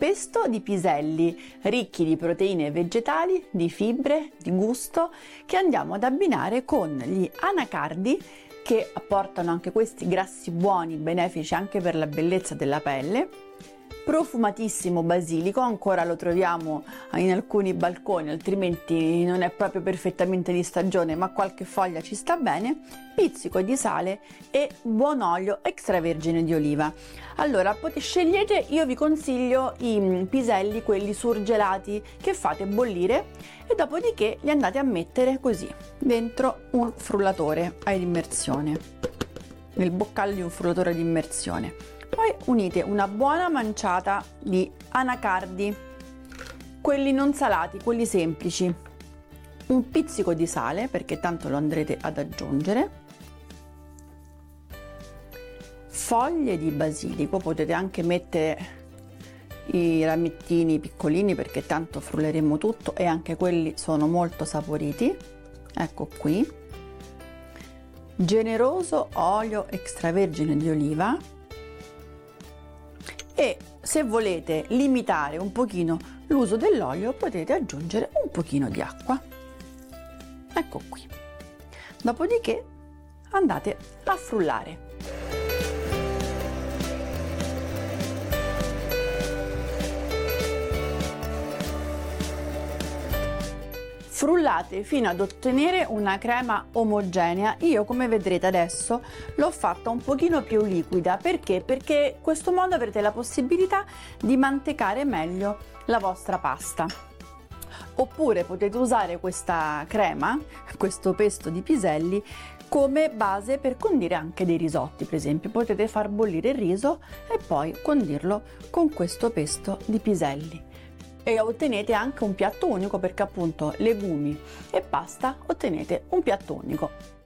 pesto di piselli ricchi di proteine vegetali, di fibre, di gusto che andiamo ad abbinare con gli anacardi che apportano anche questi grassi buoni, benefici anche per la bellezza della pelle profumatissimo basilico, ancora lo troviamo in alcuni balconi, altrimenti non è proprio perfettamente di stagione, ma qualche foglia ci sta bene, pizzico di sale e buon olio extravergine di oliva. Allora, potete scegliete, io vi consiglio i piselli, quelli surgelati che fate bollire e dopodiché li andate a mettere così dentro un frullatore ad immersione, nel boccale di un frullatore di immersione poi unite una buona manciata di anacardi, quelli non salati, quelli semplici, un pizzico di sale perché tanto lo andrete ad aggiungere, foglie di basilico, potete anche mettere i ramettini piccolini perché tanto frulleremo tutto e anche quelli sono molto saporiti. Ecco qui. Generoso olio extravergine di oliva e se volete limitare un pochino l'uso dell'olio potete aggiungere un pochino di acqua. Ecco qui. Dopodiché andate a frullare frullate fino ad ottenere una crema omogenea. Io come vedrete adesso l'ho fatta un pochino più liquida. Perché? Perché in questo modo avrete la possibilità di mantecare meglio la vostra pasta. Oppure potete usare questa crema questo pesto di piselli come base per condire anche dei risotti. Per esempio potete far bollire il riso e poi condirlo con questo pesto di piselli e ottenete anche un piatto unico perché appunto legumi e pasta ottenete un piatto unico.